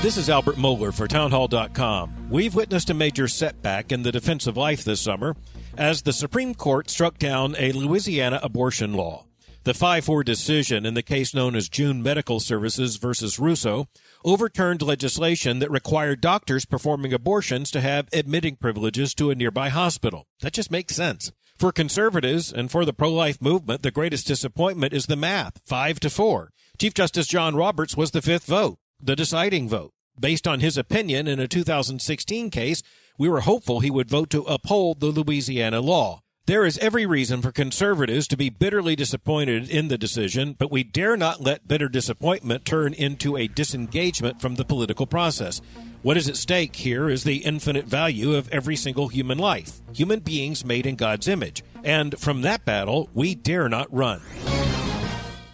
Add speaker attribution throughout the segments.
Speaker 1: This is Albert Mohler for Townhall.com. We've witnessed a major setback in the defense of life this summer as the Supreme Court struck down a Louisiana abortion law. The 5 4 decision in the case known as June Medical Services versus Russo overturned legislation that required doctors performing abortions to have admitting privileges to a nearby hospital. That just makes sense. For conservatives and for the pro life movement, the greatest disappointment is the math 5 to 4. Chief Justice John Roberts was the fifth vote the deciding vote. Based on his opinion in a 2016 case, we were hopeful he would vote to uphold the Louisiana law. There is every reason for conservatives to be bitterly disappointed in the decision, but we dare not let bitter disappointment turn into a disengagement from the political process. What is at stake here is the infinite value of every single human life, human beings made in God's image. And from that battle, we dare not run.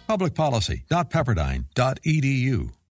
Speaker 2: Publicpolicy.pepperdine.edu